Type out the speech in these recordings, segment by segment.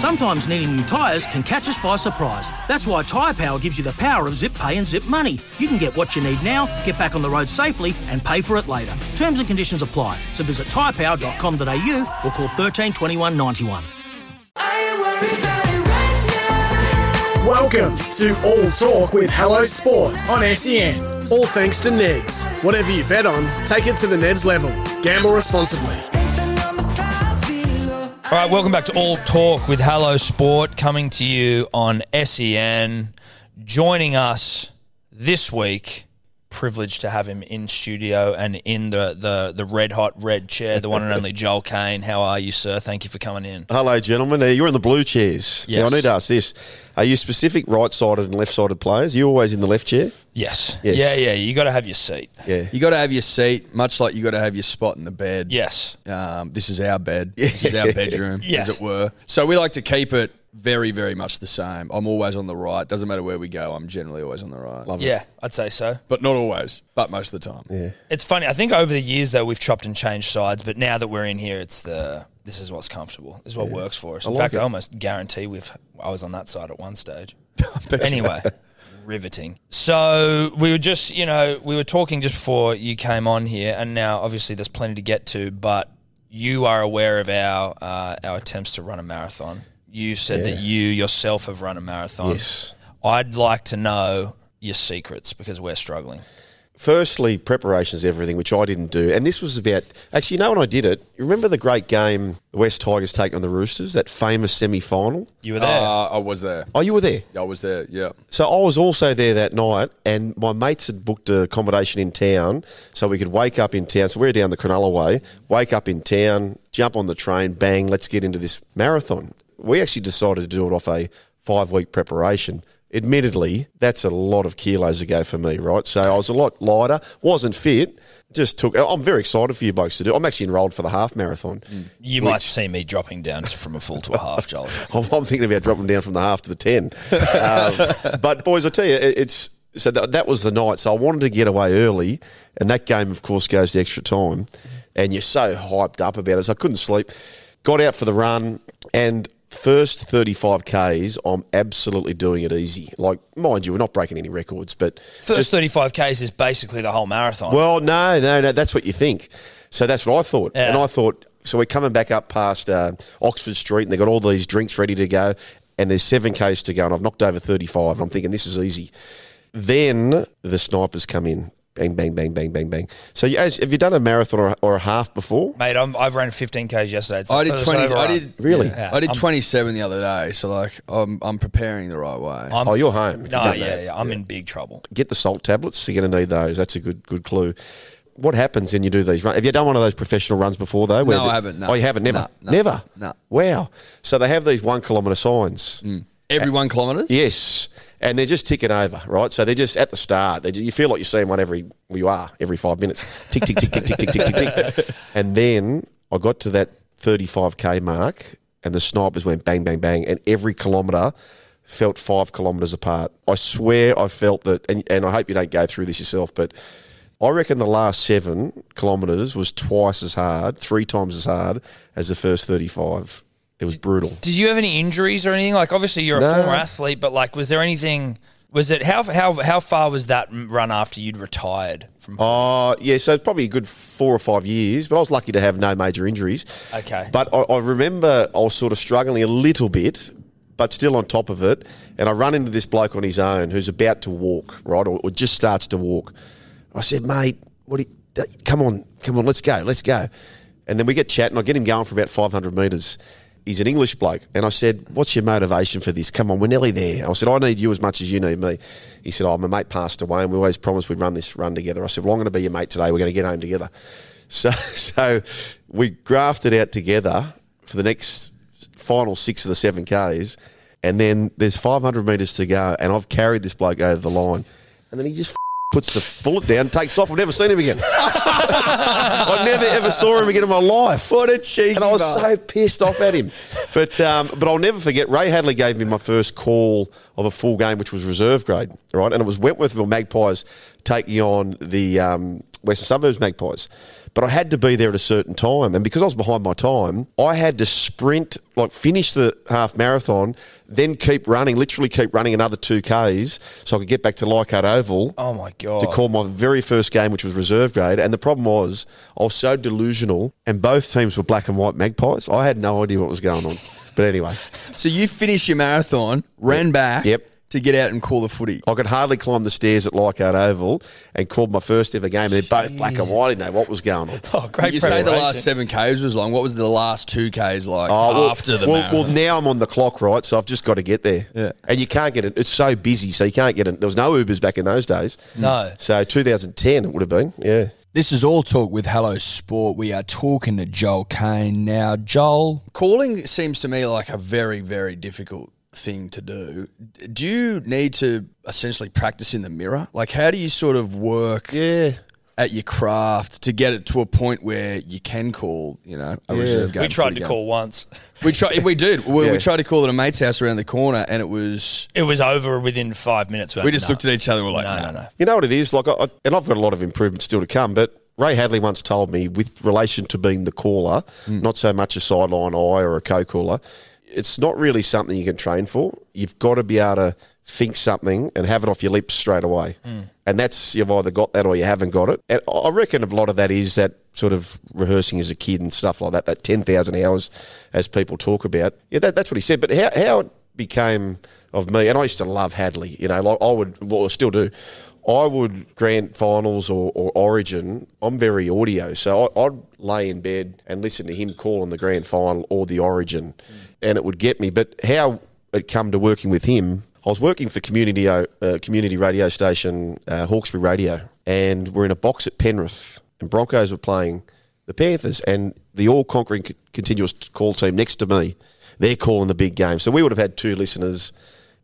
Sometimes needing new tyres can catch us by surprise. That's why Tyre Power gives you the power of zip pay and zip money. You can get what you need now, get back on the road safely, and pay for it later. Terms and conditions apply. So visit tyrepower.com.au or call 13 21 91. Welcome to All Talk with Hello Sport on SEN. All thanks to Neds. Whatever you bet on, take it to the Neds level. Gamble responsibly. All right, welcome back to All Talk with Hello Sport, coming to you on SEN. Joining us this week, privileged to have him in studio and in the, the, the red hot red chair, the one and only Joel Caine. How are you, sir? Thank you for coming in. Hello, gentlemen. Uh, You're in the blue chairs. Now, I need to ask this. Are you specific right sided and left sided players? Are you always in the left chair? Yes. Yes. Yeah, yeah. You got to have your seat. Yeah. You got to have your seat, much like you got to have your spot in the bed. Yes. Um, this is our bed. This is our bedroom, Yes. as it were. So we like to keep it very, very much the same. I'm always on the right. Doesn't matter where we go. I'm generally always on the right. Love it. Yeah, I'd say so. But not always. But most of the time. Yeah. It's funny. I think over the years though we've chopped and changed sides, but now that we're in here, it's the this is what's comfortable. This is what works for us. In like fact, it. I almost guarantee we've I was on that side at one stage. anyway, riveting. So we were just you know we were talking just before you came on here, and now obviously there's plenty to get to, but you are aware of our uh, our attempts to run a marathon. You said that you yourself have run a marathon. Yes. I'd like to know your secrets because we're struggling. Firstly, preparation is everything, which I didn't do. And this was about actually, you know, when I did it, you remember the great game the West Tigers take on the Roosters, that famous semi final? You were there. Uh, I was there. Oh, you were there. I was there, yeah. So I was also there that night, and my mates had booked a accommodation in town, so we could wake up in town. So we're down the Cronulla way, wake up in town, jump on the train, bang, let's get into this marathon. We actually decided to do it off a five week preparation. Admittedly, that's a lot of kilos ago for me, right? So I was a lot lighter, wasn't fit, just took. I'm very excited for you blokes to do. I'm actually enrolled for the half marathon. You might see me dropping down from a full to a half, Joel. I'm, I'm thinking about dropping down from the half to the ten. Um, but boys, I tell you, it, it's so that, that was the night. So I wanted to get away early, and that game, of course, goes to extra time. And you're so hyped up about it, so I couldn't sleep. Got out for the run, and first 35 k's, I'm absolutely doing it easy. Like, mind you, we're not breaking any records, but First 35 Ks is basically the whole marathon. well, no, no, no. That's what you think. So that's what I thought. Yeah. And I thought, so we're coming back up past uh, Oxford Street and they've got all these drinks ready to go. And there's seven Ks to go. And I've knocked over 35. And I'm thinking, this is easy. Then the snipers come in. Bang, bang, bang, bang, bang, bang. So you, as, have you done a marathon or, or a half before? Mate, I'm, I've run 15 Ks yesterday. It's I did 20. ever I did Really? Yeah. I did I'm- 27 the other day. So like, I'm I'm preparing the right way. I'm Oh, you're home. No, you've yeah, yeah. I'm in big trouble. Get the salt tablets. You're going to need those. That's a good good clue. What happens when you do these runs? Have you done one of those professional runs before, though? where No, the- I haven't, no. Oh, you haven't? Never? No, no, Never? no. Wow. So they have these one kilometre signs. Mm. Every one kilometre. Yes, and they're just ticking over, right? So they're just at the start. They, you feel like you're seeing one every. Well, you are every five minutes. Tick tick tick tick tick tick tick tick tick. And then I got to that 35k mark, and the snipers went bang bang bang, and every kilometre felt five kilometres apart. I swear I felt that, and, and I hope you don't go through this yourself, but. I reckon the last seven kilometres was twice as hard, three times as hard as the first 35. It was brutal. Did you have any injuries or anything? Like, obviously, you're a No. former athlete, but like, was there anything? Was it how how how far was that run after you'd retired from? Oh, yeah, so it's probably a good four or five years, but I was lucky to have no major injuries. Okay. But I, I remember I was sort of struggling a little bit, but still on top of it. And I run into this bloke on his own who's about to walk, right, or, or just starts to walk. I said, mate, what do you, come on, come on, let's go, let's go. And then we get chatting. I get him going for about 500 metres. He's an English bloke. And I said, What's your motivation for this? Come on, we're nearly there. I said, I need you as much as you need me. He said, Oh, my mate passed away and we always promised we'd run this run together. I said, Well, I'm going to be your mate today. We're going to get home together. So, so we grafted out together for the next final six of the seven Ks. And then there's 500 metres to go. And I've carried this bloke over the line. And then he just puts the bullet down, takes off. I've never seen him again. I never ever saw him again in my life. What a cheeky And I was bug. so pissed off at him. But um, but I'll never forget. Ray Hadley gave me my first call of a full game, which was reserve grade, right? And it was Wentworthville Magpies taking on the um, Western Suburbs Magpies. But I had to be there at a certain time. And because I was behind my time, I had to sprint, like finish the half marathon, then keep running, literally keep running another two Ks so I could get back to Leichhardt Oval Oh my god. to call my very first game, which was reserve grade. And the problem was, I was so delusional, and both teams were black and white magpies. I had no idea what was going on. But anyway, So you finished your marathon, ran back Yep. To get out and call the footy. I could hardly climb the stairs at Leichhardt Oval and called my first ever game. And they're both black and white. I didn't know what was going on. Oh, great. you say the last seven Ks was long. What was the last two Ks like Oh, well, after the well, marathon? well, now I'm on the clock, right? So I've just got to get there. Yeah. And you can't get it. It's so busy, so you can't get it. There was no Ubers back in those days. No. So 2010 it would have been. Yeah. This is all talk with Hello Sport. We are talking to Joel Caine now. Joel, Calling seems to me like a very, very difficult thing to do. Do you need to essentially practice in the mirror? Like, how do you sort of work Yeah. at your craft to get it to a point where you can call, you know, a reserve game? We tried to game? call once. We tried. We did. We, Yeah. we tried to call at a mate's house around the corner, and it was. It was over within five minutes. We just no. looked at each other and we're like, No, no, no, no. You know what it is? Like, I, I- and I've got a lot of improvement still to come, but Ray Hadley once told me, with relation to being the caller, hmm. not so much a sideline eye or a co-caller, it's not really something you can train for. You've got to be able to think something and have it off your lips straight away. Hmm. And that's, you've either got that or you haven't got it. And I reckon a lot of that is that sort of rehearsing as a kid and stuff like that, that 10,000 hours as people talk about. Yeah, that, that's what he said. But how, how it became of me, and I used to love Hadley, you know, like I would, well, I still do. I would grand finals or, or Origin. I'm very audio, so I, I'd lay in bed and listen to him calling the grand final or the Origin, and it would get me. But how it come to working with him, I was working for community uh, community radio station uh, Hawkesbury Radio, and we're in a box at Penrith, and Broncos were playing the Panthers, and the all conquering c- continuous call team next to me, they're calling the big game. So we would have had two listeners.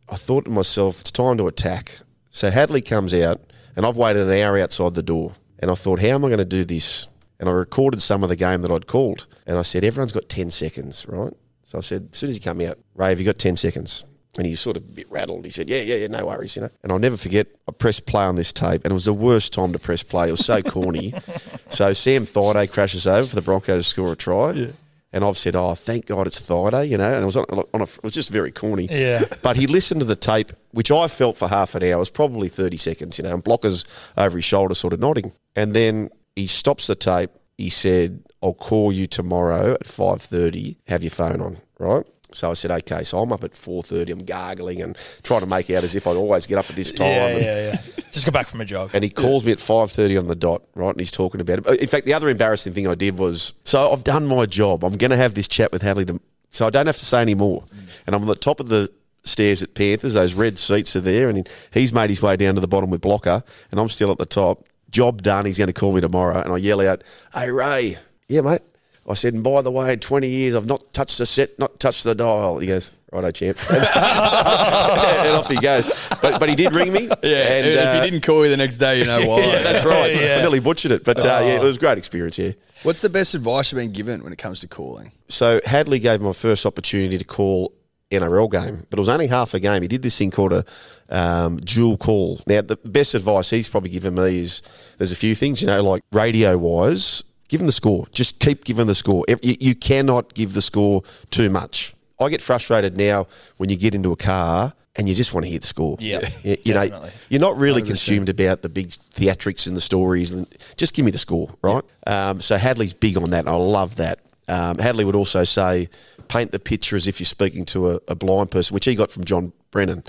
I thought to myself, it's time to attack. So Hadley comes out, and I've waited an hour outside the door, and I thought, how am I going to do this? And I recorded some of the game that I'd called, and I said, everyone's got 10 seconds, right? So I said, as soon as he come out, Ray, have you got 10 seconds? And he was sort of a bit rattled. He said, yeah, yeah, yeah, no worries, you know. And I'll never forget, I pressed play on this tape, and it was the worst time to press play. It was so corny. so Sam Thaiday crashes over for the Broncos to score a try. And I've said, oh, thank God it's Thaiday, you know. And it was, on, on a, it was just very corny. Yeah. But he listened to the tape, which I felt for half an hour. It was probably 30 seconds, you know, and blockers over his shoulder sort of nodding. And then he stops the tape. He said, I'll call you tomorrow at 5.30. Have your phone on, right? So I said, okay. So I'm up at 4.30. I'm gargling and trying to make out as if I'd always get up at this time. Yeah, and, yeah, yeah. Just got back from a jog. and he calls me at 5.30 on the dot, right? And he's talking about it. In fact, the other embarrassing thing I did was, so I've done my job. I'm going to have this chat with Hadley, to, so I don't have to say any more. And I'm on the top of the stairs at Panthers. Those red seats are there. And he's made his way down to the bottom with Blocker. And I'm still at the top. Job done. He's going to call me tomorrow. And I yell out, hey, Ray. Yeah, mate. I said, and by the way, in 20 years, I've not touched the set, not touched the dial. He goes, righto, champ. and off he goes. But, but he did ring me. Yeah, and, if uh, he didn't call you the next day, you know why. that's right. Yeah. I nearly butchered it, but uh, yeah, it was a great experience. Yeah. What's the best advice you've been given when it comes to calling? So Hadley gave my first opportunity to call NRL game, but it was only half a game. He did this thing called a um, dual call. Now, the best advice he's probably given me is there's a few things, you know, like radio wise, give him the score. Just keep giving the score. You, you cannot give the score too much. I get frustrated now when you get into a car and you just want to hear the score. Yeah, you, you know, you're not really consumed about the big theatrics and the stories. And just give me the score, right? Um, so Hadley's big on that. And I love that. Um, Hadley would also say, paint the picture as if you're speaking to a, a blind person, which he got from John Brennan.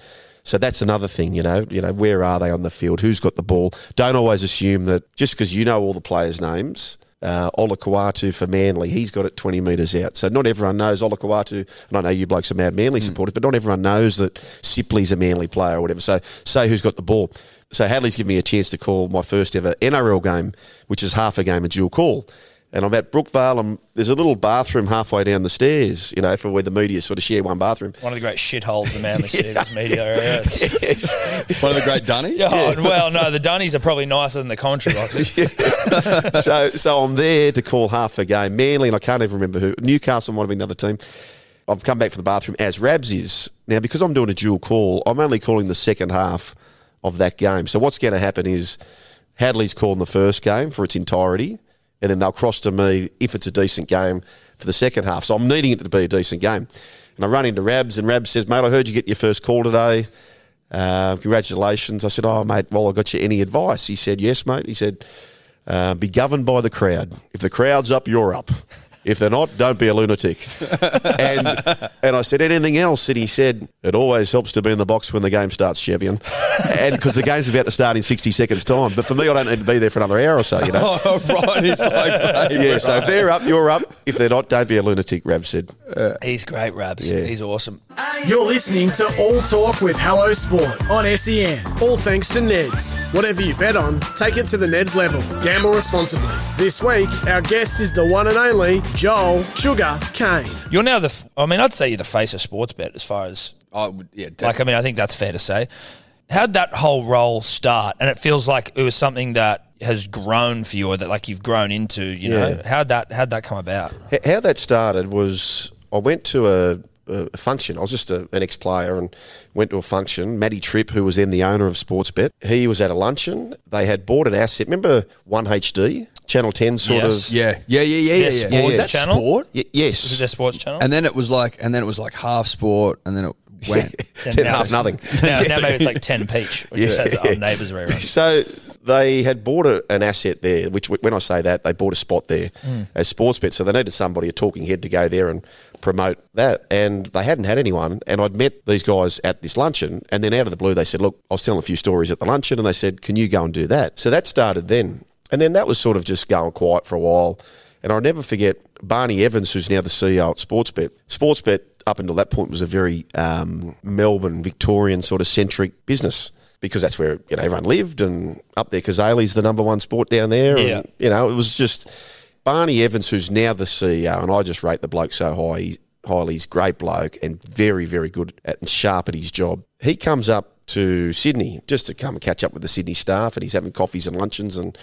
So that's another thing, you know. You know, where are they on the field? Who's got the ball? Don't always assume that just because you know all the players' names. Uh, for Manly, he's got it 20 metres out. So not everyone knows Olakau'atu, and I know you blokes are mad Manly supporters, but not everyone knows that Sipley's a Manly player or whatever. So say who's got the ball. So Hadley's given me a chance to call my first ever NRL game, which is half a game of dual call. And I'm at Brookvale, and there's a little bathroom halfway down the stairs, you know, for where the media sort of share one bathroom. One of the great shitholes the Manly Seagulls media area. It's- Yes. One of the great Dunnies? Oh, well, no, the Dunnies are probably nicer than the Country boxes. so so I'm there to call half a game. Manly, and I can't even remember who. Newcastle might have been the other team. I've come back from the bathroom as Rabs is. Now, because I'm doing a dual call, I'm only calling the second half of that game. So what's going to happen is Hadley's calling the first game for its entirety, and then they'll cross to me if it's a decent game for the second half. So I'm needing it to be a decent game. And I run into Rabs, and Rabs says, "Mate, I heard you get your first call today. Uh, congratulations." I said, "Oh, mate, well, I got you any advice?" He said, "Yes, mate." He said, uh, "Be governed by the crowd. If the crowd's up, you're up." If they're not, don't be a lunatic. and and I said anything else, and he said it always helps to be in the box when the game starts, champion. and because the game's about to start in sixty seconds time. But for me, I don't need to be there for another hour or so. You know. Oh, right. It's like, babe, yeah. So if they're up, you're up. If they're not, don't be a lunatic. Rab said. He's great, Rabs. Yeah. He's awesome. You're listening to All Talk with Hello Sport on SEN. All thanks to Neds. Whatever you bet on, take it to the Neds level. Gamble responsibly. This week, our guest is the one and only Joel Sugar Caine. You're now the, I mean, I'd say you're the face of sports bet as far as I would, yeah, like. I mean, I think that's fair to say. How'd that whole role start? And it feels like it was something that has grown for you, or that like you've grown into. You know, how'd that how'd that come about? H- How that started was I went to a, a function. I was just a, an ex player and went to a function. Matty Tripp, who was then the owner of Sportsbet, he was at a luncheon. They had bought an asset. Remember One HD, Channel Ten, sort Yes. of. Yeah, yeah, yeah, yeah, yeah. yeah. sports Was that channel? Sport? Y- Is it their sports channel? And then it was like, and then it was like half sport, and then it went. Then Then now half nothing. Now, now maybe it's like ten peach, which just has our neighbours rerun. So they had bought a, an asset there, which when I say that, they bought a spot there hmm. as Sportsbet. So they needed somebody, a talking head, to go there and promote that. And they hadn't had anyone. And I'd met these guys at this luncheon. And then out of the blue, they said, Look, I was telling a few stories at the luncheon. And they said, Can you go and do that? So that started then. And then that was sort of just going quiet for a while. And I'll never forget Barney Evans, who's now the CEO at Sportsbet. Sportsbet, up until that point, was a very um, Melbourne, Victorian sort of centric business because that's where you know everyone lived and up there. Kazali's the number one sport down there. Yeah. And, you know, it was just Barney Evans, who's now the CEO, and I just rate the bloke so high. He's, highly, he's great bloke and very, very good at and sharp at his job. He comes up to Sydney just to come and catch up with the Sydney staff, and he's having coffees and luncheons and.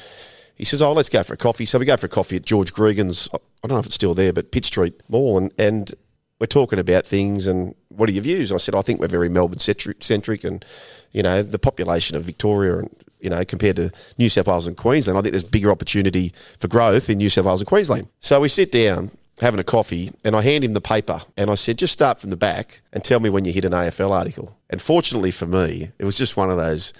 He says, "Oh, let's go for a coffee." So we go for a coffee at George Gregan's. I don't know if it's still there, but Pitt Street Mall, and and we're talking about things and what are your views? I said, I think we're very Melbourne centric and you know the population of Victoria and you know compared to New South Wales and Queensland, I think there's bigger opportunity for growth in New South Wales and Queensland. So we sit down. Having a coffee, and I hand him the paper, and I said, "Just start from the back and tell me when you hit an AFL article." And fortunately for me, it was just one of those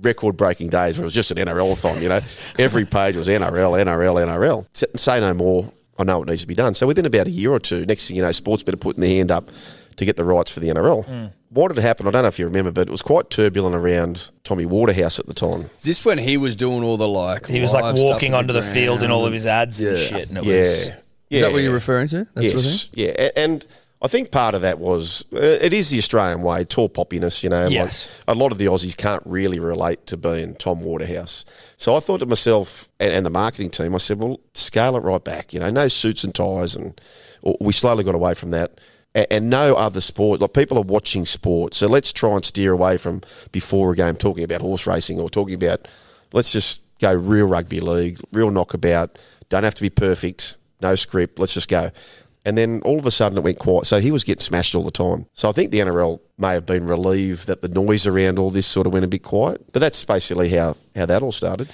record breaking days where it was just an NRL thon, you know. Every page was NRL, NRL, NRL. Say no more. I know what needs to be done. So within about a year or two, next thing you know, Sportsbet are putting their hand up to get the rights for the NRL. What had happened, I don't know if you remember, but it was quite turbulent around Tommy Waterhouse at the time. Is this when he was doing all the like? He was like walking onto the, field in all of his ads and Yeah. shit, and it Yeah. was Is that what you're referring to? That sort of yes. Yeah. And I think part of that was uh, it is the Australian way, tall poppiness, you know. like, Yes. a lot of the Aussies can't really relate to being Tom Waterhouse. So I thought to myself and, and the marketing team, I said, well, scale it right back, you know, no suits and ties. And or we slowly got away from that. And, and no other sport. Like people are watching sport. So let's try and steer away from before a game talking about horse racing or talking about, let's just go real rugby league, real knockabout. Don't have to be perfect, no script. Let's just go. And then all of a sudden it went quiet. So he was getting smashed all the time. So I think the NRL may have been relieved that the noise around all this sort of went a bit quiet. But that's basically how, how that all started.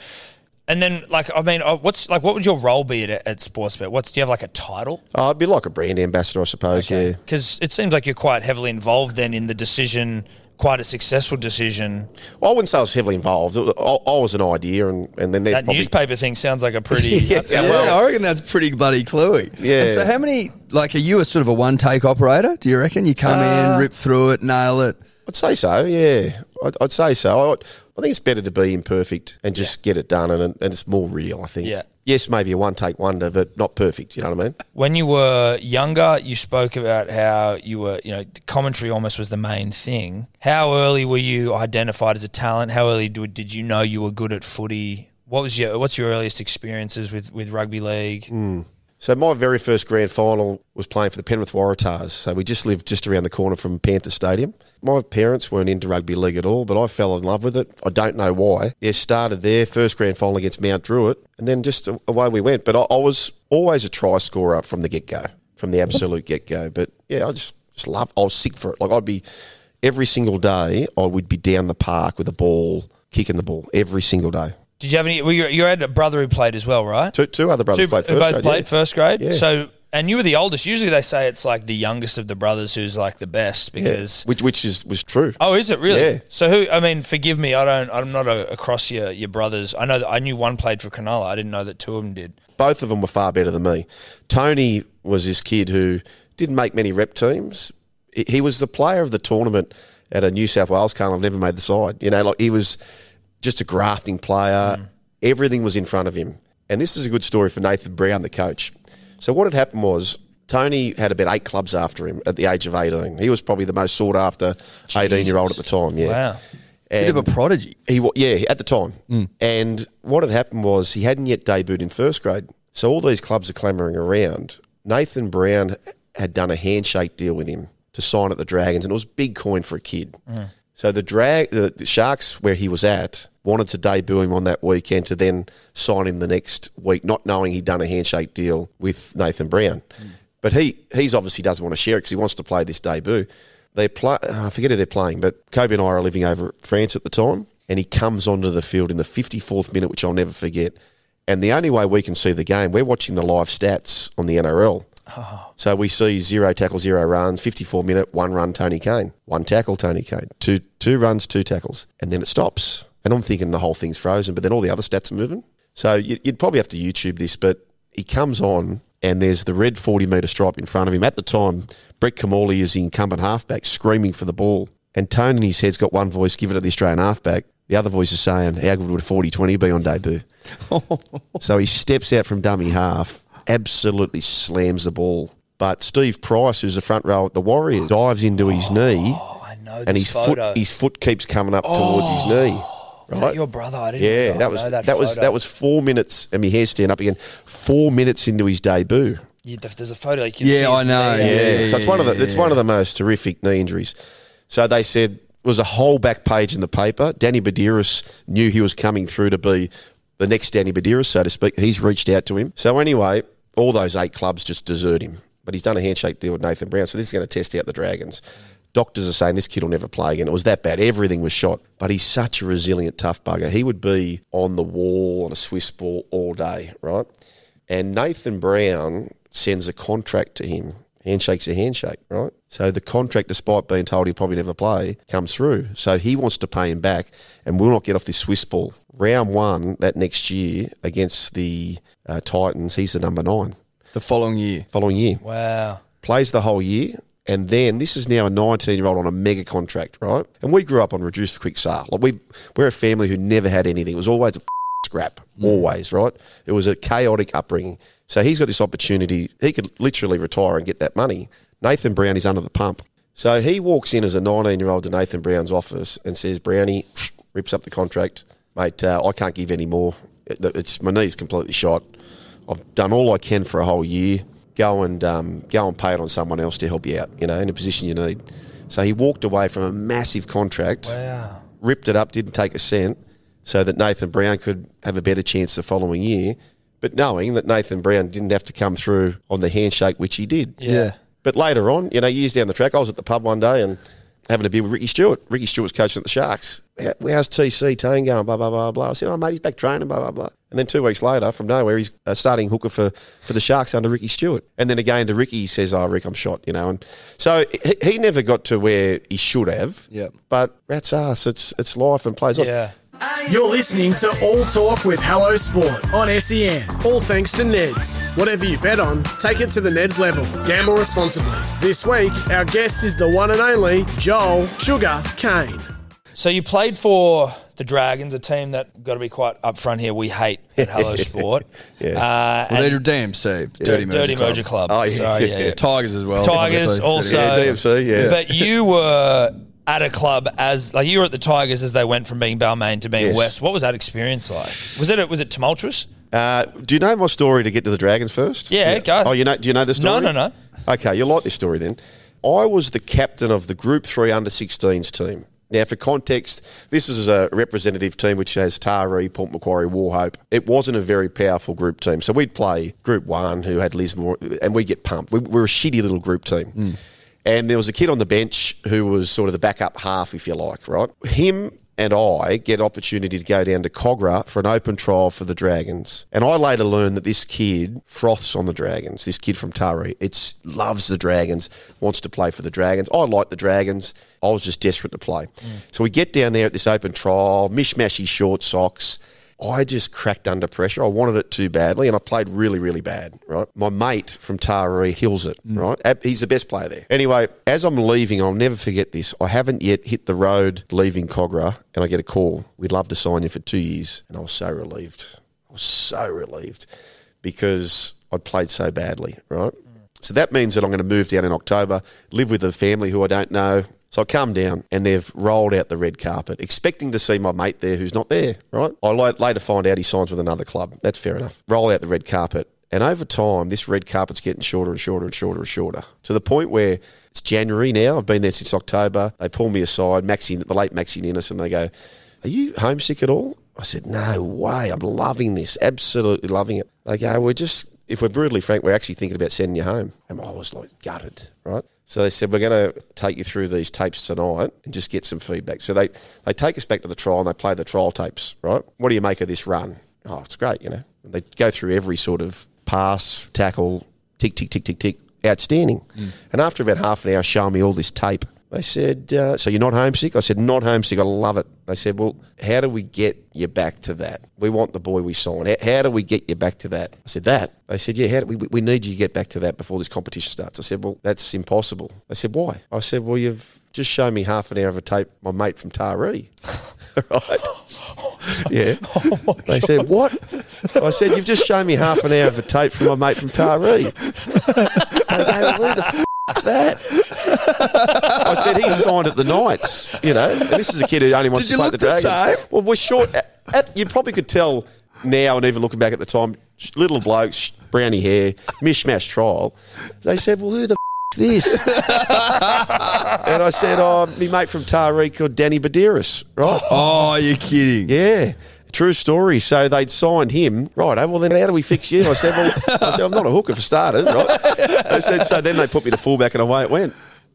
And then, like, I mean, uh, what's like, what would your role be at, at Sportsbet? What's do you have like a title? Oh, it'd be like a brand ambassador, I suppose. Yeah. Because it seems like you're quite heavily involved then in the decision, quite a successful decision. Well, I wouldn't say I was heavily involved. I, I was an idea, and, and then they That probably newspaper thing sounds like a pretty. Yeah, that's- Yeah, well- I reckon that's pretty bloody cluey. Yeah. And so, how many? Like, are you a sort of a one take operator? Do you reckon you come Uh, in, rip through it, nail it? I'd say so. Yeah, I'd, I'd say so. I, I think it's better to be imperfect and just get it done, and, and it's more real. I think. Yeah. Yes, maybe a one take wonder, but not perfect. You know what I mean? When you were younger, you spoke about how you were, you know, the commentary almost was the main thing. How early were you identified as a talent? How early did, did you know you were good at footy? What was your what's your earliest experiences with, with rugby league? Hmm. So my very first grand final was playing for the Penrith Waratahs. So we just lived just around the corner from Panther Stadium. My parents weren't into rugby league at all, but I fell in love with it. I don't know why. Yeah, started there, first grand final against Mount Druitt, and then just away we went. But I, I was always a try scorer from the get go, from the absolute get go. But yeah, I just just love. I was sick for it. Like I'd be every single day. I would be down the park with a ball, kicking the ball every single day. Did you have any? Well, you, you had a brother who played as well, right? Two, two other brothers Two- played who first both grade. played yeah. first grade. Yeah. So, and you were the oldest. Usually, they say it's like the youngest of the brothers who's like the best because. which which is was true. Oh, is it really? Yeah. So who? I mean, forgive me. I don't. I'm not a, across your your brothers. I know that I knew one played for Cronulla. I didn't know that two of them did. Both of them were far better than me. Tony was this kid who didn't make many rep teams. He- He was the player of the tournament at a New South Wales carnival. Never made the side. You know, like he was just a grafting player. Mm. Everything was in front of him. And this is a good story for Nathan Brown, the coach. So what had happened was Tony had about eight clubs after him at the age of 18. He was probably the most sought after 18 year old at the time. Yeah. Wow. Bit of a prodigy. he yeah at the time, mm. and what had happened was he hadn't yet debuted in first grade. So all these clubs are clamouring around. Nathan Brown had done a handshake deal with him to sign at the Dragons, and it was big coin for a kid. Mm. So the drag the, the Sharks where he was at wanted to debut him on that weekend to then sign him the next week, not knowing he'd done a handshake deal with Nathan Brown. Hmm. But he he's obviously doesn't want to share it because he wants to play this debut. They play. Uh, I forget who they're playing, but Kobe and I are living over at France at the time, and he comes onto the field in the 54th minute, which I'll never forget. And the only way we can see the game, we're watching the live stats on the NRL. So we see zero tackle, zero runs, 54 minute, one run, Tony Caine. One tackle, Tony Caine. Two, two runs, two tackles. And then it stops. And I'm thinking the whole thing's frozen, but then all the other stats are moving. So you- you'd probably have to YouTube this, but he comes on and there's the red 40 metre stripe in front of him. At the time, Brett Kimmorley is the incumbent halfback screaming for the ball. And Tony in his head's got one voice, give it to the Australian halfback. The other voice is saying, how good would a 40-20 be on debut? so he steps out from dummy half, absolutely slams the ball. But Steve Price, who's the front row at the Warriors, dives into his oh, knee, Oh, I know and his photo. foot his foot keeps coming up towards his oh, knee. Is Right? that your brother? I didn't. yeah, know that was that, that, was that was four minutes, and my hair stand up again. Four minutes into his debut. You, there's a photo. You can see Yeah, I know. knee. Yeah, so it's one of the it's one of the most horrific knee injuries. So they said it was a whole back page in the paper. Danny Buderus knew he was coming through to be the next Danny Buderus, so to speak. He's reached out to him. So anyway, all those eight clubs just desert him. But he's done a handshake deal with Nathan Brown, so this is going to test out the Dragons. Doctors are saying this kid will never play again. It was that bad. Everything was shot. But he's such a resilient, tough bugger. He would be on the wall on a Swiss ball all day, right? And Nathan Brown sends a contract to him. Handshake's a handshake, right? So the contract, despite being told he'll probably never play, comes through. So he wants to pay him back and will not get off this Swiss ball. Round one that next year against the uh, Titans, he's the number nine. The following year. Following year Wow. plays the whole year, and then this is now a 19 year old on a mega contract, right? And we grew up on reduced for quick sale. Like we, we're a family who never had anything. It was always a scrap, always, right? It was a chaotic upbringing. So he's got this opportunity. He could literally retire and get that money. Nathan Brown is under the pump. So he walks in as a 19 year old to Nathan Brown's office and says, Brownie, rips up the contract. Mate, uh, I can't give any more. It- It's, my knee's completely shot. I've done all I can for a whole year. Go and um, go and pay it on someone else to help you out, you know, in a position you need. So he walked away from a massive contract, Wow. ripped it up, didn't take a cent, so that Nathan Brown could have a better chance the following year. But knowing that Nathan Brown didn't have to come through on the handshake, which he did. Yeah. But later on, you know, years down the track, I was at the pub one day and having a beer with Ricky Stuart. Ricky Stuart's coaching at the Sharks. How- How's TC Tane going? Blah, blah, blah, blah. I said, oh, mate, he's back training, blah, blah, blah. And then two weeks later, from nowhere, he's a starting hooker for, for the Sharks under Ricky Stewart. And then again to Ricky, he says, oh, Rick, I'm shot, you know. And so he, he never got to where he should have. Yeah. But rat's ass, it's, it's life and plays on. Yeah. You're listening to All Talk with Hello Sport on SEN. All thanks to Neds. Whatever you bet on, take it to the Neds level. Gamble responsibly. This week, our guest is the one and only Joel Sugar Caine. So you played for the Dragons, a team that got to be quite upfront here. We hate at Hello Sport. Yeah. Uh, Well, and they're DMC, Dirty Merger Dirty Club. Merger Club. Oh, yeah, Sorry, yeah, yeah, yeah. Tigers as well. Tigers obviously. also. Yeah, DMC, yeah. But you were at a club as like you were at the Tigers as they went from being Balmain to being Yes. West. What was that experience like? Was it was it tumultuous? Uh, do you know my story to get to the Dragons first? Yeah, go. Oh, you know? Do you know the story? No, no, no. Okay, you like this story then. I was the captain of the Group 3 under 16s team. Now, for context, this is a representative team which has Taree, Port Macquarie, Wauchope. It wasn't a very powerful group team. So we'd play Group 1 who had Lismore, and we'd get pumped. We, we were a shitty little group team. And there was a kid on the bench who was sort of the backup half, if you like, right? Him and I get opportunity to go down to Kogarah for an open trial for the Dragons. And I later learned that this kid froths on the Dragons. This kid from Taree, it's loves the Dragons, wants to play for the Dragons. I like the Dragons. I was just desperate to play. Mm. So we get down there at this open trial, mishmashy short socks. I just cracked under pressure. I wanted it too badly, and I played really, really bad. Right, my mate from Taree heals it. Mm. Right, he's the best player there. Anyway, as I'm leaving, I'll never forget this. I haven't yet hit the road leaving Kogarah, and I get a call. We'd love to sign you for two years, and I was so relieved. I was so relieved because I'd played so badly. Right. Mm. So that means that I'm going to move down in October, live with a family who I don't know. So I come down and they've rolled out the red carpet, expecting to see my mate there who's not there, right? I later find out he signs with another club. That's fair enough. Roll out the red carpet. And over time, this red carpet's getting shorter and shorter and shorter and shorter to the point where it's January now. I've been there since October. They pull me aside, Maxi, the late Maxi Ninnis, and they go, Are you homesick at all? I said, No way. I'm loving this. Absolutely loving it. They go, We're just if we're brutally frank, we're actually thinking about sending you home. And I was like gutted, right? So they said, we're going to take you through these tapes tonight and just get some feedback. So they, they take us back to the trial and they play the trial tapes, right? What do you make of this run? Oh, it's great, you know. They go through every sort of pass, tackle, tick, tick, tick, tick, tick. Outstanding. Mm. And after about half an hour showing me all this tape, they said, uh, So you're not homesick? I said, Not homesick. I love it. They said, Well, how do we get you back to that? We want the boy we signed. How, how do we get you back to that? I said, That. They said, Yeah, how do we, we need you to get back to that before this competition starts. I said, Well, that's impossible. They said, Why? I said, Well, you've just shown me half an hour of a tape, my mate from Taree. right? Yeah. they said, What? I said, You've just shown me half an hour of a tape from my mate from Taree. They go, Who the f- is that? I said he signed at the Knights, you know. And this is a kid who only wants Did to you play look the the Dragons. same? Well, we're short. At, at- you probably could tell now, and even looking back at the time, little blokes, brownie hair, mishmash trial. They said, "Well, who the f- is this?" and I said, "Oh, me mate from Taree called Danny Buderus, right?" Oh, you're kidding. Yeah. True story. So they'd signed him. Right. Oh, well, then how do we fix you? I said, well, I said, I'm not a hooker for starters, right? I said, so then they put me to fullback and away it went.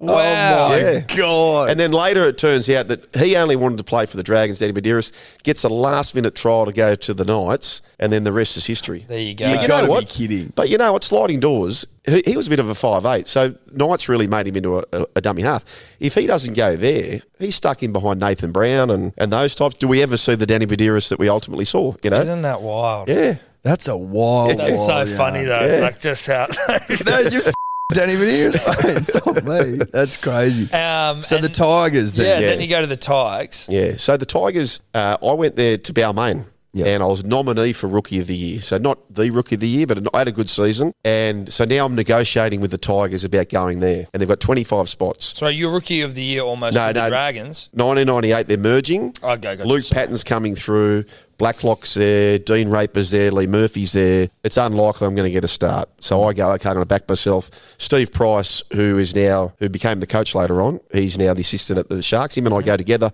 Oh wow. Oh, my Yeah. God. And then later it turns out that he only wanted to play for the Dragons, Danny Buderus, gets a last minute trial to go to the Knights, and then the rest is history. There you go. You But gotta know be what? kidding. But you know what? Sliding doors, he, he was a bit of a five eight, so Knights really made him into a, a, a dummy half. If he doesn't go there, he's stuck in behind Nathan Brown and, and those types. Do we ever see the Danny Buderus that we ultimately saw? You know? Isn't that wild? Yeah. That's a wild. That's so wild yarn. funny though. Yeah. Like just how. No, you f- don't even hear it. Mate, Stop me. That's crazy. um, So the and- Tigers Yeah, then. then you go to the Tigers. Yeah. So the Tigers, uh, I went there to Balmain. Yeah. And I was nominee for Rookie of the Year. So not the Rookie of the Year, but I had a good season. And so now I'm negotiating with the Tigers about going there. And they've got 25 spots. So you're rookie of the year almost No, for the no. Dragons. 1998, they're merging. Okay, gotcha. Luke Patten's coming through. Blacklock's there. Dean Raper's there. Lee Murphy's there. It's unlikely I'm going to get a start. So I go, okay, I'm going to back myself. Steve Price, who is now, who became the coach later on, he's now the assistant at the Sharks. Him and I go together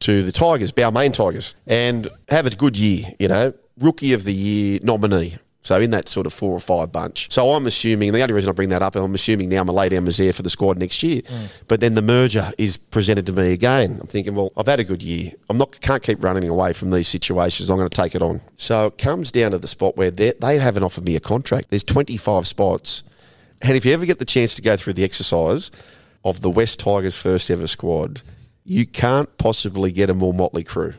to the Tigers, Balmain Tigers, and have a good year, you know. Rookie of the Year nominee. So in that sort of four or five bunch. So I'm assuming, and the only reason I bring that up, I'm assuming now Malay was there for the squad next year. Mm. But then the merger is presented to me again. I'm thinking, well, I've had a good year. I'm not can't keep running away from these situations. I'm going to take it on. So it comes down to the spot where they they haven't offered me a contract. There's 25 spots, and if you ever get the chance to go through the exercise of the West Tigers' first ever squad, you can't possibly get a more motley crew.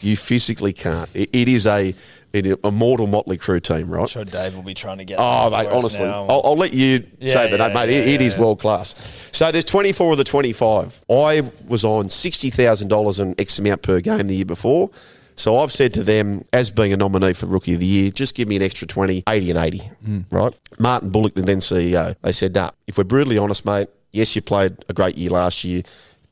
You physically can't. It, it is a an immortal motley crew team, right? So Dave will be trying to get. Oh, mate, for us honestly, now. I'll, I'll let you Yeah, say that, yeah, mate. yeah, it, it yeah, is world class. So there's 24 of the 25. I was on $60,000 and X amount per game the year before. So I've said to them, as being a nominee for Rookie of the Year, just give me an extra 20, 80 and 80, hmm. right? Martin Bullock, the then CEO, they said, nah, if we're brutally honest, mate, yes, you played a great year last year.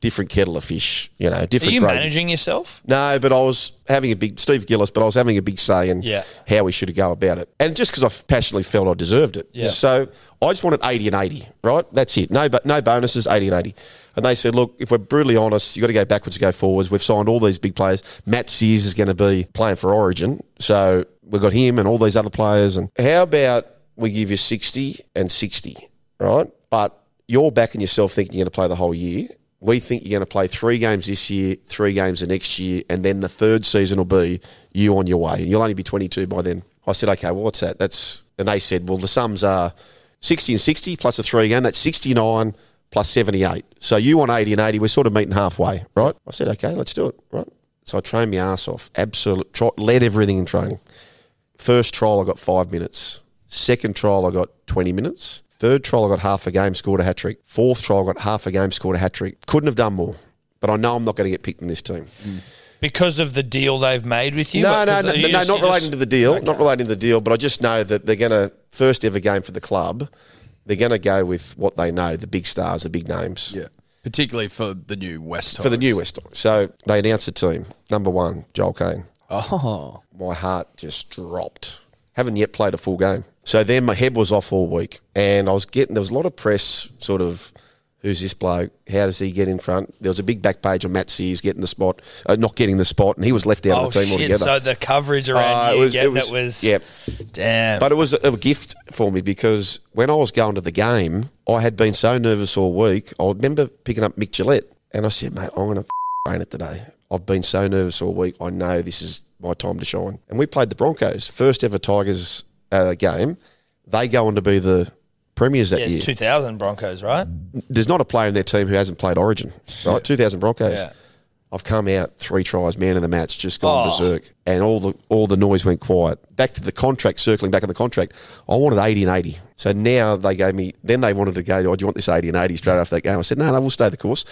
Different kettle of fish, you know, Are different you gravy. managing yourself? No, but I was having a big Steve Gillis, but I was having a big say in Yeah. how we should go about it, and just because I passionately felt I deserved it. Yeah. So I just wanted eighty and eighty, right? That's it. No, but no bonuses, eighty and eighty. And they said, look, if we're brutally honest, you've got to go backwards, to go forwards. We've signed all these big players. Matt Seers is going to be playing for Origin, so we've got him and all these other players. And how about we give you sixty and sixty, right? But you're backing yourself thinking you're going to play the whole year. We think you're going to play three games this year, three games the next year, and then the third season will be you on your way. And you'll only be 22 by then. I said, okay, well, what's that? That's and they said, well, the sums are 60 and 60 plus a three game. That's 69 plus 78. So you want 80 and 80. We're sort of meeting halfway, right? I said, okay, let's do it, right? So I trained my ass off. Absolute, try, led everything in training. First trial, I got five minutes. Second trial, I got 20 minutes. Third trial, I got half a game, scored a hat trick. Fourth trial, I got half a game, scored a hat trick. Couldn't have done more. But I know I'm not going to get picked in this team. Because of the deal they've made with you? No, What, no, 'cause no, no, just- not relating just- to the deal. Not relating to the deal, but I just know that they're going to first ever game for the club. They're going to go with what they know, the big stars, the big names. Yeah. Particularly for the new West For the new West. Tigers. So they announced the team. Number one, Joel Caine. Oh. My heart just dropped. Haven't yet played a full game. So then my head was off all week, and I was getting there was a lot of press, sort of, who's this bloke? How does he get in front? There was a big back page on Matt Seers getting the spot, uh, not getting the spot, and he was left out Oh, of the team shit. altogether. So the coverage around Uh, you it was- it was- it was. yep. Damn. But it was a, a gift for me because when I was going to the game, I had been so nervous all week. I remember picking up Mick Gillette and I said, mate, I'm going to rain it today. I've been so nervous all week. I know this is my time to shine. And we played the Broncos, first ever Tigers uh, game. They go on to be the premiers that yeah, year. it's 2000 Broncos, right? There's not a player in their team who hasn't played Origin, right? 2000 Broncos. Yeah. I've come out three tries, man of the match, just gone Oh. berserk, and all the all the noise went quiet. Back to the contract, circling back on the contract, I wanted eighty and eighty. So now they gave me. Then they wanted to go. Oh, do you want this eighty and eighty straight after that game? I said, no, no, we'll stay the course.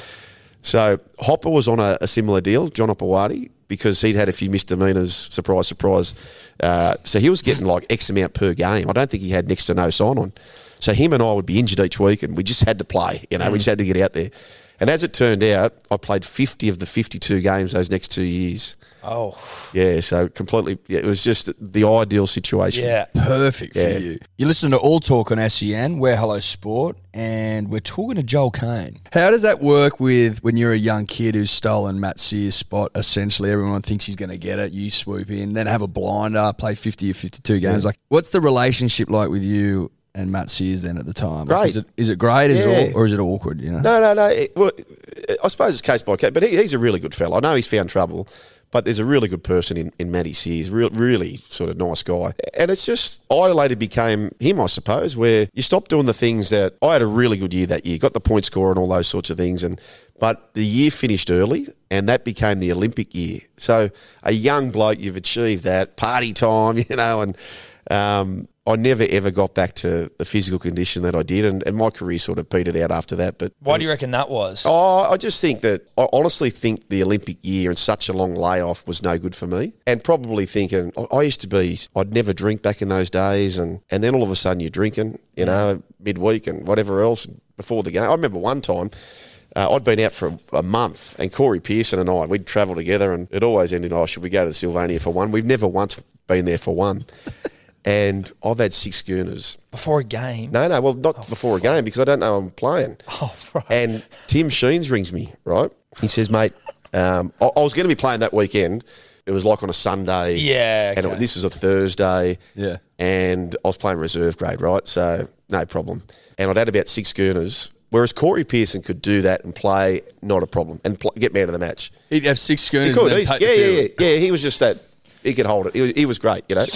So Hopper was on a, a similar deal, John Hopoate, because he'd had a few misdemeanors. Surprise, surprise. Uh, so he was getting like X amount per game. I don't think he had next to no sign on. So him and I would be injured each week, and we just had to play. You know, we just had to get out there. And as it turned out, I played 50 of the 52 games those next two years. Oh, Yeah, so completely, yeah, it was just the ideal situation. yeah. Perfect Yeah. for you. You listen to All Talk on SEN. We're Hello Sport, and we're talking to Joel Caine. How does that work with when you're a young kid who's stolen Matt Seers' spot? Essentially, everyone thinks he's going to get it. You swoop in, then have a blinder, play 50 or 52 games. Like, what's the relationship like with you and Matt Seers then at the time? Like, Great. is, it, is it great? Is it Yeah. or is it awkward? You know. No, no, no. It, well, I suppose it's case by case, but he, he's a really good fellow. I know he's found trouble, but there's a really good person in, in Matty Seers, real, really sort of nice guy. And it's just, I later became him, I suppose, where you stop doing the things that I had a really good year that year, got the point score and all those sorts of things. And But the year finished early, and that became the Olympic year. So a young bloke, you've achieved that, party time, you know, and um, I never ever got back to the physical condition that I did, and, and my career sort of petered out after that. But Why do you reckon that was? Oh, I just think that I honestly think the Olympic year and such a long layoff was no good for me. And probably thinking I- I used to be, I'd never drink back in those days, and and then all of a sudden you're drinking, you know, midweek and whatever else before the game. I remember one time. Uh, I'd been out for a, a month, and Corey Pearson and I, we'd travel together, and it always ended, oh, should we go to the Sylvania for one? We've never once been there for one. And I've had six schooners. Before a game? No, no, well, not before a game because I don't know I'm playing. Oh, right. And Tim Sheens rings me, right? He says, mate, um, I, I was going to be playing that weekend. It was like on a Sunday. Yeah, And it, this was a Thursday. Yeah. And I was playing reserve grade, right? So no problem. And I'd had about six schooners. Whereas Corey Pearson could do that and play, not a problem, and pl- get man of the match. He'd have six He could. and then take yeah, the yeah, yeah, yeah. He was just that. He could hold it. He was, he was great, you know.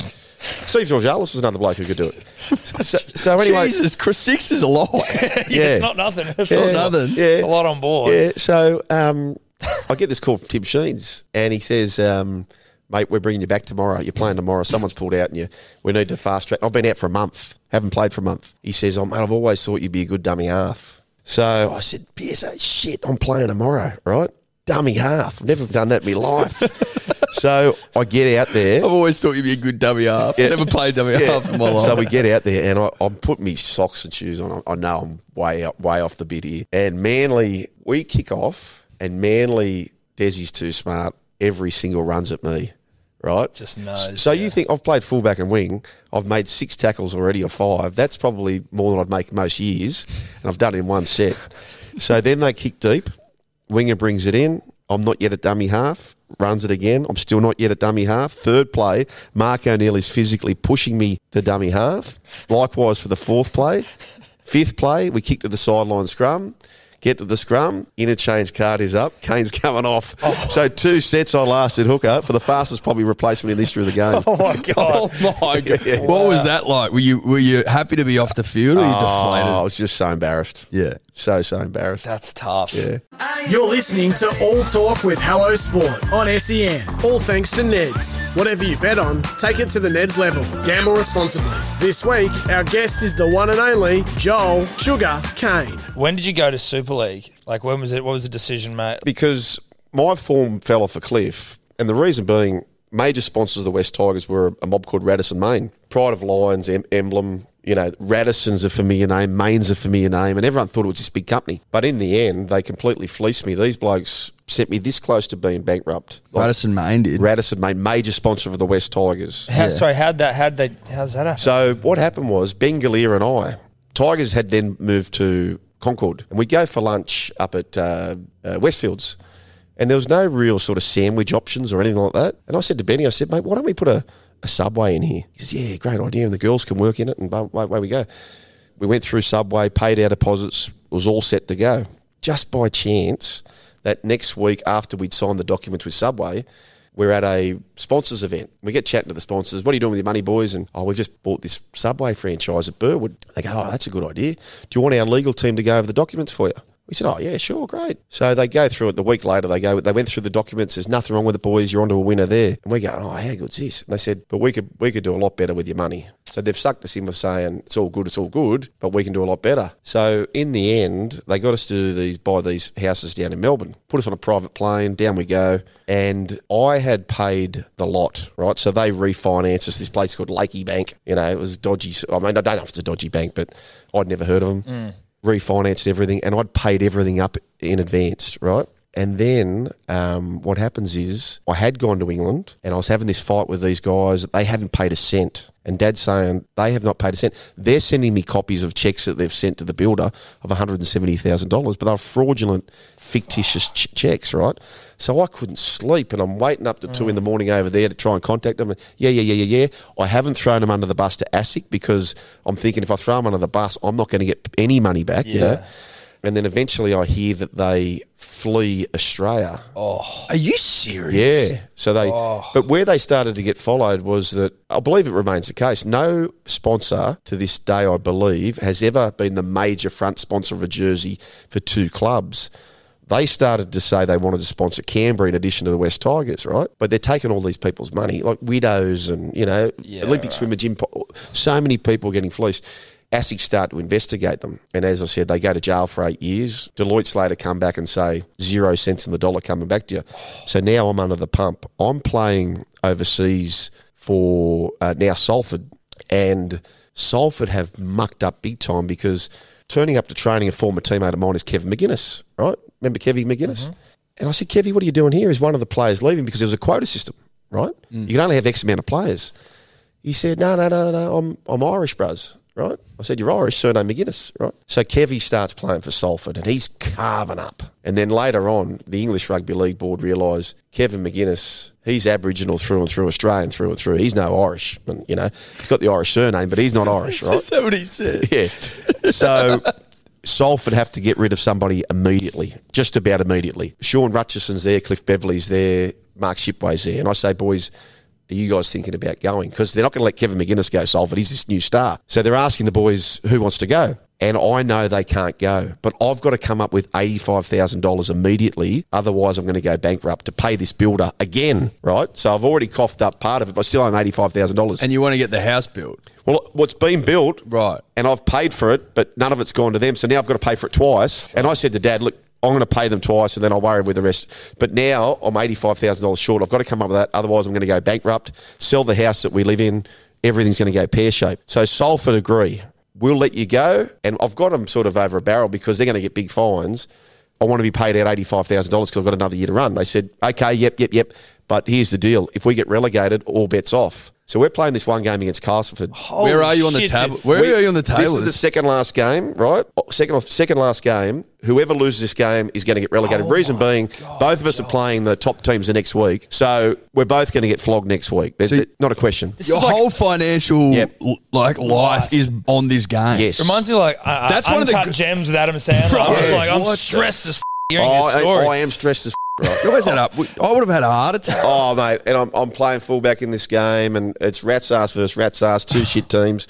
Steve Georgalis was another bloke who could do it. So, so anyway, Jesus, Chris, six is a lot. yeah, yeah. it's not nothing. It's Yeah. not nothing. Yeah. It's a lot on board. Yeah, so um, I get this call from Tim Sheens, and he says, um, "Mate, we're bringing you back tomorrow. You're playing tomorrow. Someone's pulled out, and you we need to fast track." I've been out for a month, haven't played for a month. He says, "Oh, mate, I've always thought you'd be a good dummy half." So I said, "PSA, shit, I'm playing tomorrow, right? Dummy half. I've never done that in my life." so I get out there. I've always thought you'd be a good dummy half. Yeah. Never played dummy Yeah. half in my life. So we get out there, and I, I'm putting my socks and shoes on. I, I know I'm way up, way off the bit here. And Manly, we kick off, and Manly, Desi's too smart. Every single runs at me, right? Just knows, So yeah. you think I've played fullback and wing? I've made six tackles already, or five. That's probably more than I'd make most years, and I've done it in one set. So then they kick deep. Winger brings it in. I'm not yet at dummy half. Runs it again. I'm still not yet at dummy half. Third play, Mark O'Neill is physically pushing me to dummy half. Likewise for the fourth play. Fifth play, we kick to the sideline scrum. Get to the scrum, interchange card is up, Caine's coming off. Oh. So two sets I lasted hooker for the fastest probably replacement in the history of the game. Oh my god. Oh my god! What was that like? Were you were you happy to be off the field or were you Oh, I was just so embarrassed. Yeah. So, so embarrassed. That's tough. Yeah. You're listening to All Talk with Hello Sport on SEN. All thanks to Neds. Whatever you bet on, take it to the Neds level. Gamble responsibly. This week, our guest is the one and only Joel Sugar Caine. When did you go to Super League? Like when was it? What was the decision, mate? because my form fell off a cliff, and the reason being, major sponsors of the West Tigers were a mob called Radisson Main, Pride of Lions, em- Emblem. You know, Radisson's a familiar name, Main's a familiar name, and everyone thought it was this big company. But in the end, they completely fleeced me. These blokes sent me this close to being bankrupt. Like, Radisson Main did. Radisson Main, major sponsor of the West Tigers. How, Sorry, how'd that? How'd they? How's that happen? So what happened was Ben Galea and I, Tigers had then moved to Concord, and we'd go for lunch up at uh, uh, Westfields, and there was no real sort of sandwich options or anything like that. And I said to Benny, I said, mate, why don't we put a, a Subway in here? He says, yeah, great idea, and the girls can work in it, and away we go. We went through Subway, paid our deposits, was all set to go. Just by chance, that next week after we'd signed the documents with Subway, we're at a sponsors event. We get chatting to the sponsors. What are you doing with your money, boys? And oh, we've just bought this Subway franchise at Burwood. They go, oh, that's a good idea. Do you want our legal team to go over the documents for you? We said, oh yeah, sure, great. So they go through it. The week later, they go. They went through the documents. There's nothing wrong with the boys. You're onto a winner there. And we go, oh, how good's this? And they said, but we could we could do a lot better with your money. So they've sucked us in with saying it's all good, it's all good, but we can do a lot better. So in the end, they got us to do these buy these houses down in Melbourne. Put us on a private plane. Down we go. And I had paid the lot, right? So they refinanced us. This place called Lakey Bank. You know, it was dodgy. I mean, I don't know if it's a dodgy bank, but I'd never heard of them mm. Refinanced everything, and I'd paid everything up in advance, right? And then um, what happens is I had gone to England and I was having this fight with these guys they hadn't paid a cent. And Dad's saying they have not paid a cent. They're sending me copies of checks that they've sent to the builder of $170,000, but they're fraudulent, fictitious ch- checks, right? So I couldn't sleep and I'm waiting up to two in the mm. morning over there to try and contact them. Yeah, yeah, yeah, yeah, yeah. I haven't thrown them under the bus to ASIC because I'm thinking if I throw them under the bus, I'm not going to get any money back, you know? And then eventually I hear that they flee Australia. Oh, are you serious? Yeah. So they, oh. but where they started to get followed was that I believe it remains the case. No sponsor to this day, I believe, has ever been the major front sponsor of a jersey for two clubs. They started to say they wanted to sponsor Canberra in addition to the West Tigers, right? But they're taking all these people's money, like widows and you know Olympic swimmer Jim. Po- So many people getting fleeced. ASIC start to investigate them. And as I said, they go to jail for eight years. Deloitte's later come back and say zero cents in the dollar coming back to you. So now I'm under the pump. I'm playing overseas for uh, now Salford. And Salford have mucked up big time because turning up to training a former teammate of mine is Kevin McGuinness, right? Remember Kevy McGuinness? And I said, Kevy, what are you doing here? Is one of the players leaving because there was a quota system, right? You can only have X amount of players. He said, no, no, no, no, I'm, I'm Irish, bros, right? I said, you're Irish, surname McGuinness, right? So Kevy starts playing for Salford and he's carving up. And then later on, the English Rugby League Board realised Kevin McGuinness, he's Aboriginal through and through, Australian through and through. He's no Irish. And, you know, he's got the Irish surname, but he's not Irish, right? Is that what he said? Yeah. So Salford have to get rid of somebody immediately, just about immediately. Sean Rutgerson's there, Cliff Beverley's there, Mark Shipway's there. And I say, boys, are you guys thinking about going? Because they're not going to let Kevin McGuinness go Salford. He's this new star. So they're asking the boys who wants to go. And I know they can't go, but I've got to come up with $85,000 immediately. Otherwise, I'm going to go bankrupt to pay this builder again, right? So I've already coughed up part of it, but I still him $85,000. And you want to get the house built, Well, what's been built, right? and I've paid for it, but none of it's gone to them. So now I've got to pay for it twice. And I said to Dad, look, I'm going to pay them twice, and then I'll worry with the rest. But now I'm eighty-five thousand dollars short. I've got to come up with that. Otherwise, I'm going to go bankrupt. Sell the house that we live in. Everything's going to go pear shaped. So Salford agree. We'll let you go, and I've got them sort of over a barrel because they're going to get big fines. I want to be paid out eighty-five thousand dollars because I've got another year to run. They said, okay, yep, yep, yep. But here's the deal: if we get relegated, all bets off. So we're playing this one game against Castleford. Where are you on the table? Where We- are you on the table? This is the second last game, right? Oh, Second second last game. Whoever loses this game is going to get relegated. Reason being, both of us are playing the top teams the next week, so we're both going to get flogged next week. There's- So- not a question. Your whole financial Yep. like life is on this game. Yes. Reminds me like uh, That's That's one of the gems with Adam Sandler. I was Yeah. like, I'm What the- stressed as f- hearing Oh, this I, story. I am stressed as f- right. You always had up. I would have had a heart attack. Oh, mate, and I'm, I'm playing fullback in this game, and it's Rats ass versus Rats ass, two shit teams.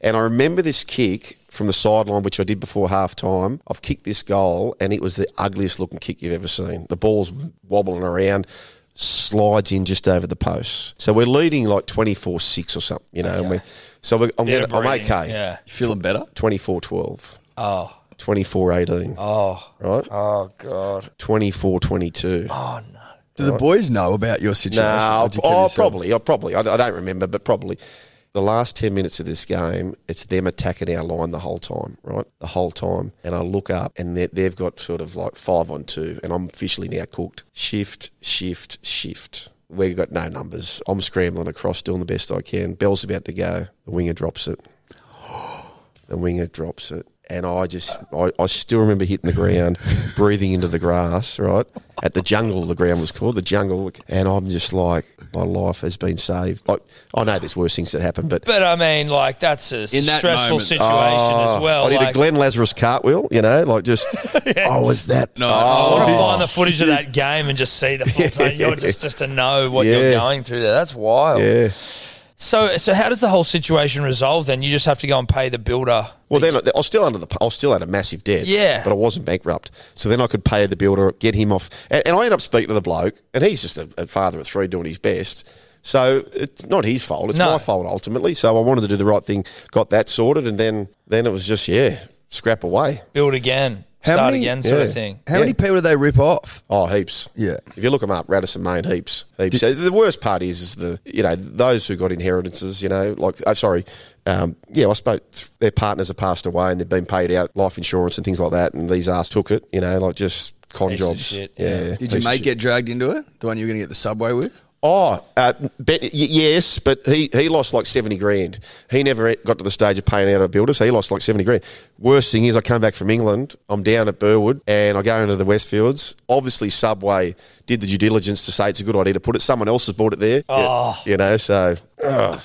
And I remember this kick from the sideline, which I did before half time. I've kicked this goal, and it was the ugliest looking kick you've ever seen. The ball's wobbling around, slides in just over the post. So we're leading like 24 6 or something, you know. And we, so we're, I'm, Bit gonna, I'm okay. Yeah. You feeling better? 24 12, Oh. 24 18, Oh. right? Oh God. 24 22. Do the boys know about your situation? No, Or you oh, probably. Oh, probably. I, I don't remember, but probably. The last 10 minutes of this game, it's them attacking our line the whole time, right? The whole time. And I look up and they- they've got sort of like five on two, and I'm officially now cooked. Shift, shift, shift. We've got no numbers. I'm scrambling across, doing the best I can. Bell's about to go. The winger drops it. The winger drops it. And I just, I, I still remember hitting the ground, breathing into the grass, right? At the jungle, the ground was called, the jungle. And I'm just like, my life has been saved. Like, I know there's worse things that happen, but But I mean, like that's a In that stressful moment- situation Oh, as well. I did like, a Glenn Lazarus cartwheel, you know, like just, oh, was that? No, I want to Oh. find the footage of that game and just see the full time. You're just just to know what you're going through there. That's wild. Yeah. So so how does the whole situation resolve then? You just have to go and pay the builder. Well, then I was still under the. I was still had a massive debt. Yeah. but I wasn't bankrupt. So then I could pay the builder, get him off, and, and I end up speaking to the bloke, and he's just a, a father of three doing his best. So it's not his fault; it's No. my fault ultimately. So I wanted to do the right thing, got that sorted, and then then it was just yeah, scrap away. Build again. How start many- again sort yeah. of thing. How many people do they rip off? Oh, heaps. Yeah. If you look them up, Radisson Main, heaps, heaps. So the worst part is, is the you know those who got inheritances. You know, like oh, sorry, um, yeah, I suppose their partners have passed away and they've been paid out life insurance and things like that, and these ass took it. You know, like just con Piece jobs. shit, yeah. yeah. Did piece your mate get dragged into it? The one you were going to get the subway with? Oh, uh, bet, y- yes, but he, he lost like 70 grand. He never got to the stage of paying out a builder, so he lost like 70 grand. Worst thing is, I come back from England, I'm down at Burwood, and I go into the Westfields. Obviously, Subway did the due diligence to say it's a good idea to put it. Someone else has bought it there. Oh. You know, so, oh,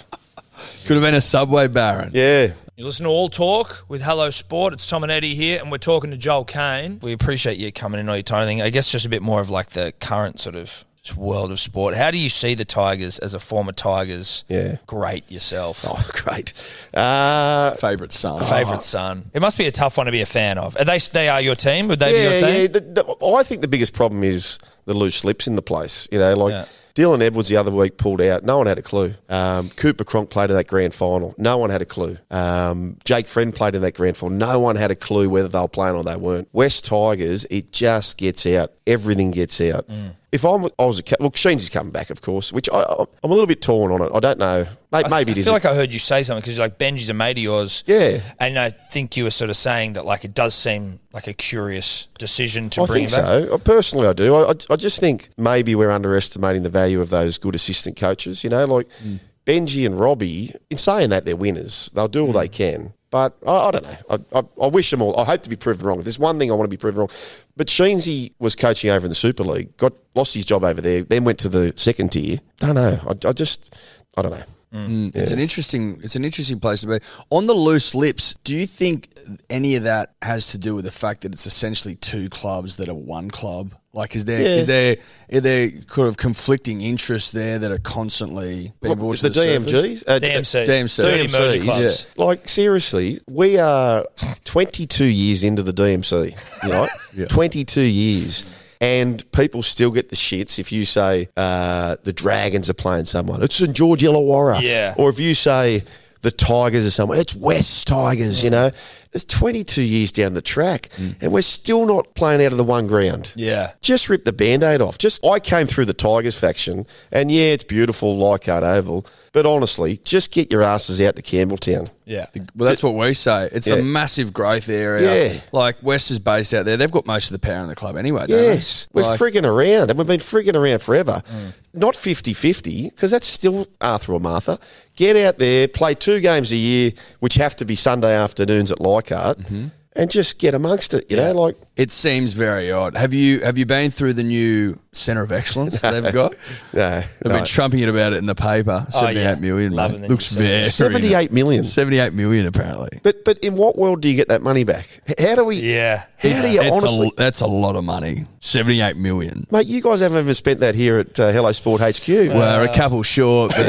Could have been a subway baron. yeah. You listen to All Talk with Hello Sport. It's Tom and Eddy here, and we're talking to Joel Caine. We appreciate you coming in all your time. I I guess just a bit more of like the current sort of just world of sport. How do you see the Tigers as a former Tigers Yeah. great yourself? Oh, great. Uh, Favourite son. Favorite son. It must be a tough one to be a fan of. Are they they are your team? Would they be your team? yeah. The, the, I think the biggest problem is the loose slips in the place. You know, like Yeah. Dylan Edwards the other week pulled out. No one had a clue. Um, Cooper Cronk played in that grand final. No one had a clue. Um, Jake Friend played in that grand final. No one had a clue whether they were playing or they weren't. West Tigers, it just gets out. Everything gets out. Mm. If I'm, I was a ca- well, Sheensy's coming back, of course, which I, I'm a little bit torn on it. I don't know. Maybe, I, maybe I it is. feel like I heard you say something because like Benji's a mate of yours. Yeah. And I think you were sort of saying that like it does seem like a curious decision to I bring think him back. so. Personally, I do. I, I, I just think maybe we're underestimating the value of those good assistant coaches. You know, like Mm. Benji and Robbie. In saying that, they're winners. They'll do all they Mm. can. But I, I don't know. I, I, I wish them all. I hope to be proven wrong. If there's one thing I want to be proven wrong, but Sheensy was coaching over in the Super League, got lost his job over there, then went to the second tier. Don't know. I, I just, I don't know. Mm, It's an interesting. It's an interesting place to be. On the loose lips, do you think any of that has to do with the fact that it's essentially two clubs that are one club? Like, is there is Yeah. there are there kind of conflicting interests there that are constantly being brought What, to the, the, surface? DMGs, uh, DMCs. DMCs. Dirty merger DMCs. clubs. Like seriously, we are 22 years into the DMC, right? 22 years. And people still get the shits if you say uh, the Dragons are playing someone. It's St George Illawarra. Yeah. Or if you say the Tigers are someone, it's West Tigers, you know. It's 22 years down the track, mm. and we're still not playing out of the one ground. Yeah. Just rip the band-aid off. Just I came through the Tigers faction, and yeah, it's beautiful, Leichhardt Oval. But honestly, just get your asses out to Campbelltown. Yeah. Well, that's what we say. It's Yeah. a massive growth area. Yeah. Like West is based out there. They've got most of the power in the club anyway. Don't Yes, they? we're Like, frigging around, and we've been frigging around forever. Mm. Not 50 50, because that's still Arthur or Martha. Get out there, play two games a year, which have to be Sunday afternoons at Leichhardt, Leichhardt. Mm-hmm and just get amongst it. You know, like It seems very odd. Have you have you been through the new centre of excellence they've got? no, They've no. been trumping it about it in the paper. Oh, Seventy-eight yeah. million, Loving mate. Looks very 78 million. Seventy-eight million, apparently. But but in what world do you get that money back? How do we? Yeah. How do you It's honestly? a, that's a lot of money. Seventy-eight million. Mate, you guys haven't even spent that here at uh, Hello Sport HQ. Well, a couple short, but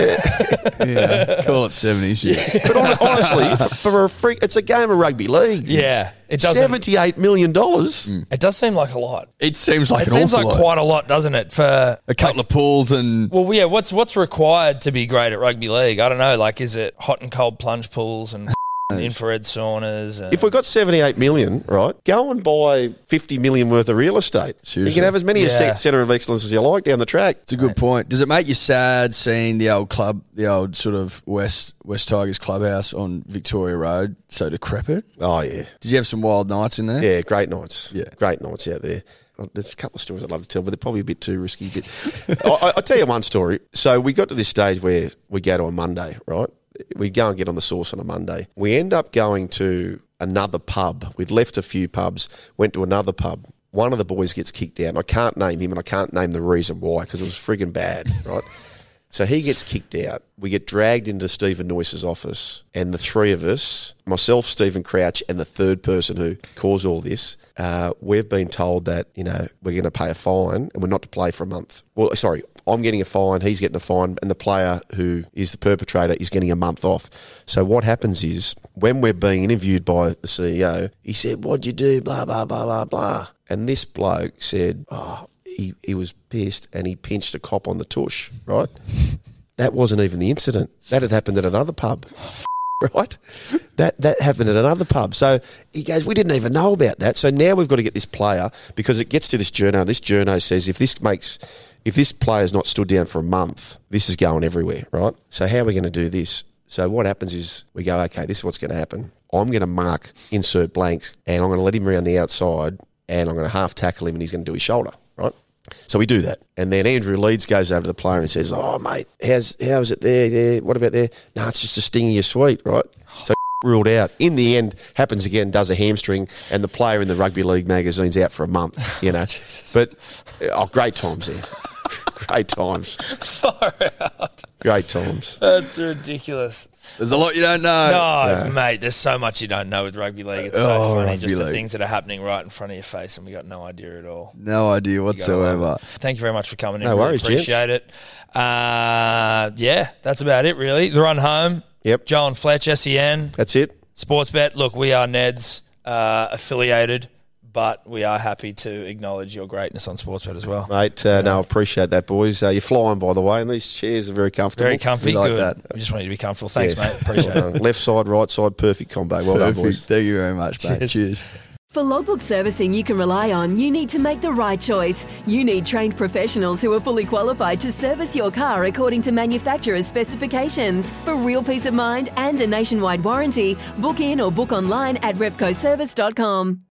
yeah, call it seventy. Six. but hon- honestly, for, for a freak, it's a game of rugby league. Yeah. It doesn't. Seventy-eight million dollars. It does seem like a lot. It seems like It an seems awful like lot. quite a lot, doesn't it? For a couple of pools and well, yeah. What's what's required to be great at rugby league? I don't know. Like, is it hot and cold plunge pools and infrared saunas? And, If we've got 78 million, right, go and buy 50 million worth of real estate. You Seriously. can have as many a Yeah. centre of excellence as you like down the track. It's a good point. Does it make you sad seeing the old club, the old sort of West West Tigers clubhouse on Victoria Road so decrepit? Oh, yeah. Did you have some wild nights in there? Yeah, great nights. Yeah. Great nights out there. Oh, There's a couple of stories I'd love to tell, but they're probably a bit too risky. But I, I- I'll tell you one story. So we got to this stage where we go to a Monday, right? We go and get on the sauce on a Monday. We end up going to another pub. We'd left a few pubs, went to another pub. One of the boys gets kicked out, I can't name him, and I can't name the reason why because it was frigging bad, right? So he gets kicked out. We get dragged into Stephen Noyce's office, and the three of us, myself, Stephen Crouch, and the third person who caused all this, uh, we've been told that you know we're going to pay a fine and we're not to play for a month. Well, sorry, I'm getting a fine, he's getting a fine, and the player who is the perpetrator is getting a month off. So what happens is when we're being interviewed by the CEO, he said, "What'd you do?" Blah blah blah blah blah, and this bloke said, "Oh." He, he was pissed and he pinched a cop on the tush, right? That wasn't even the incident. That had happened at another pub, right? That that happened at another pub. So he goes, we didn't even know about that. So now we've got to get this player because it gets to this journo. This journo says if this makes if this player's not stood down for a month, this is going everywhere, right? So how are we going to do this? So what happens is we go, okay, this is what's going to happen. I'm going to mark insert blanks, and I'm going to let him around the outside, and I'm going to half tackle him, and he's going to do his shoulder, right? So we do that, and then Andrew Leeds goes over to the player and says, "Oh, mate, how's how's it there? There, what about there? No, it's just a sting of your sweet, right?" So ruled out. In the end, happens again, does a hamstring, and the player in the rugby league magazine's out for a month. You know, but oh, great times there, great times, far out. great times. That's ridiculous. There's a lot you don't know. No, mate, there's so much you don't know with rugby league. It's so Oh, funny, rugby just the league. things that are happening right in front of your face, and we got no idea at all. No idea whatsoever. Thank you very much for coming in. No Really worries, gents. Appreciate it. Uh, yeah, that's about it, really. The run home. Yep. Joe and Fletch, SEN, That's it. Sportsbet. Look, we are Neds uh, affiliated, but we are happy to acknowledge your greatness on Sportsbet as well. Mate, uh, no, I appreciate that, boys. Uh, you're flying, by the way, and these chairs are very comfortable. Very comfy. We like Good. that. We just want you to be comfortable. Thanks, Yeah. mate. Appreciate Well it. Left side, right side, perfect combo. Well done, boys. Thank you very much, mate. Cheers. Cheers. For logbook servicing you can rely on, you need to make the right choice. You need trained professionals who are fully qualified to service your car according to manufacturer's specifications. For real peace of mind and a nationwide warranty, book in or book online at repcoservice.com.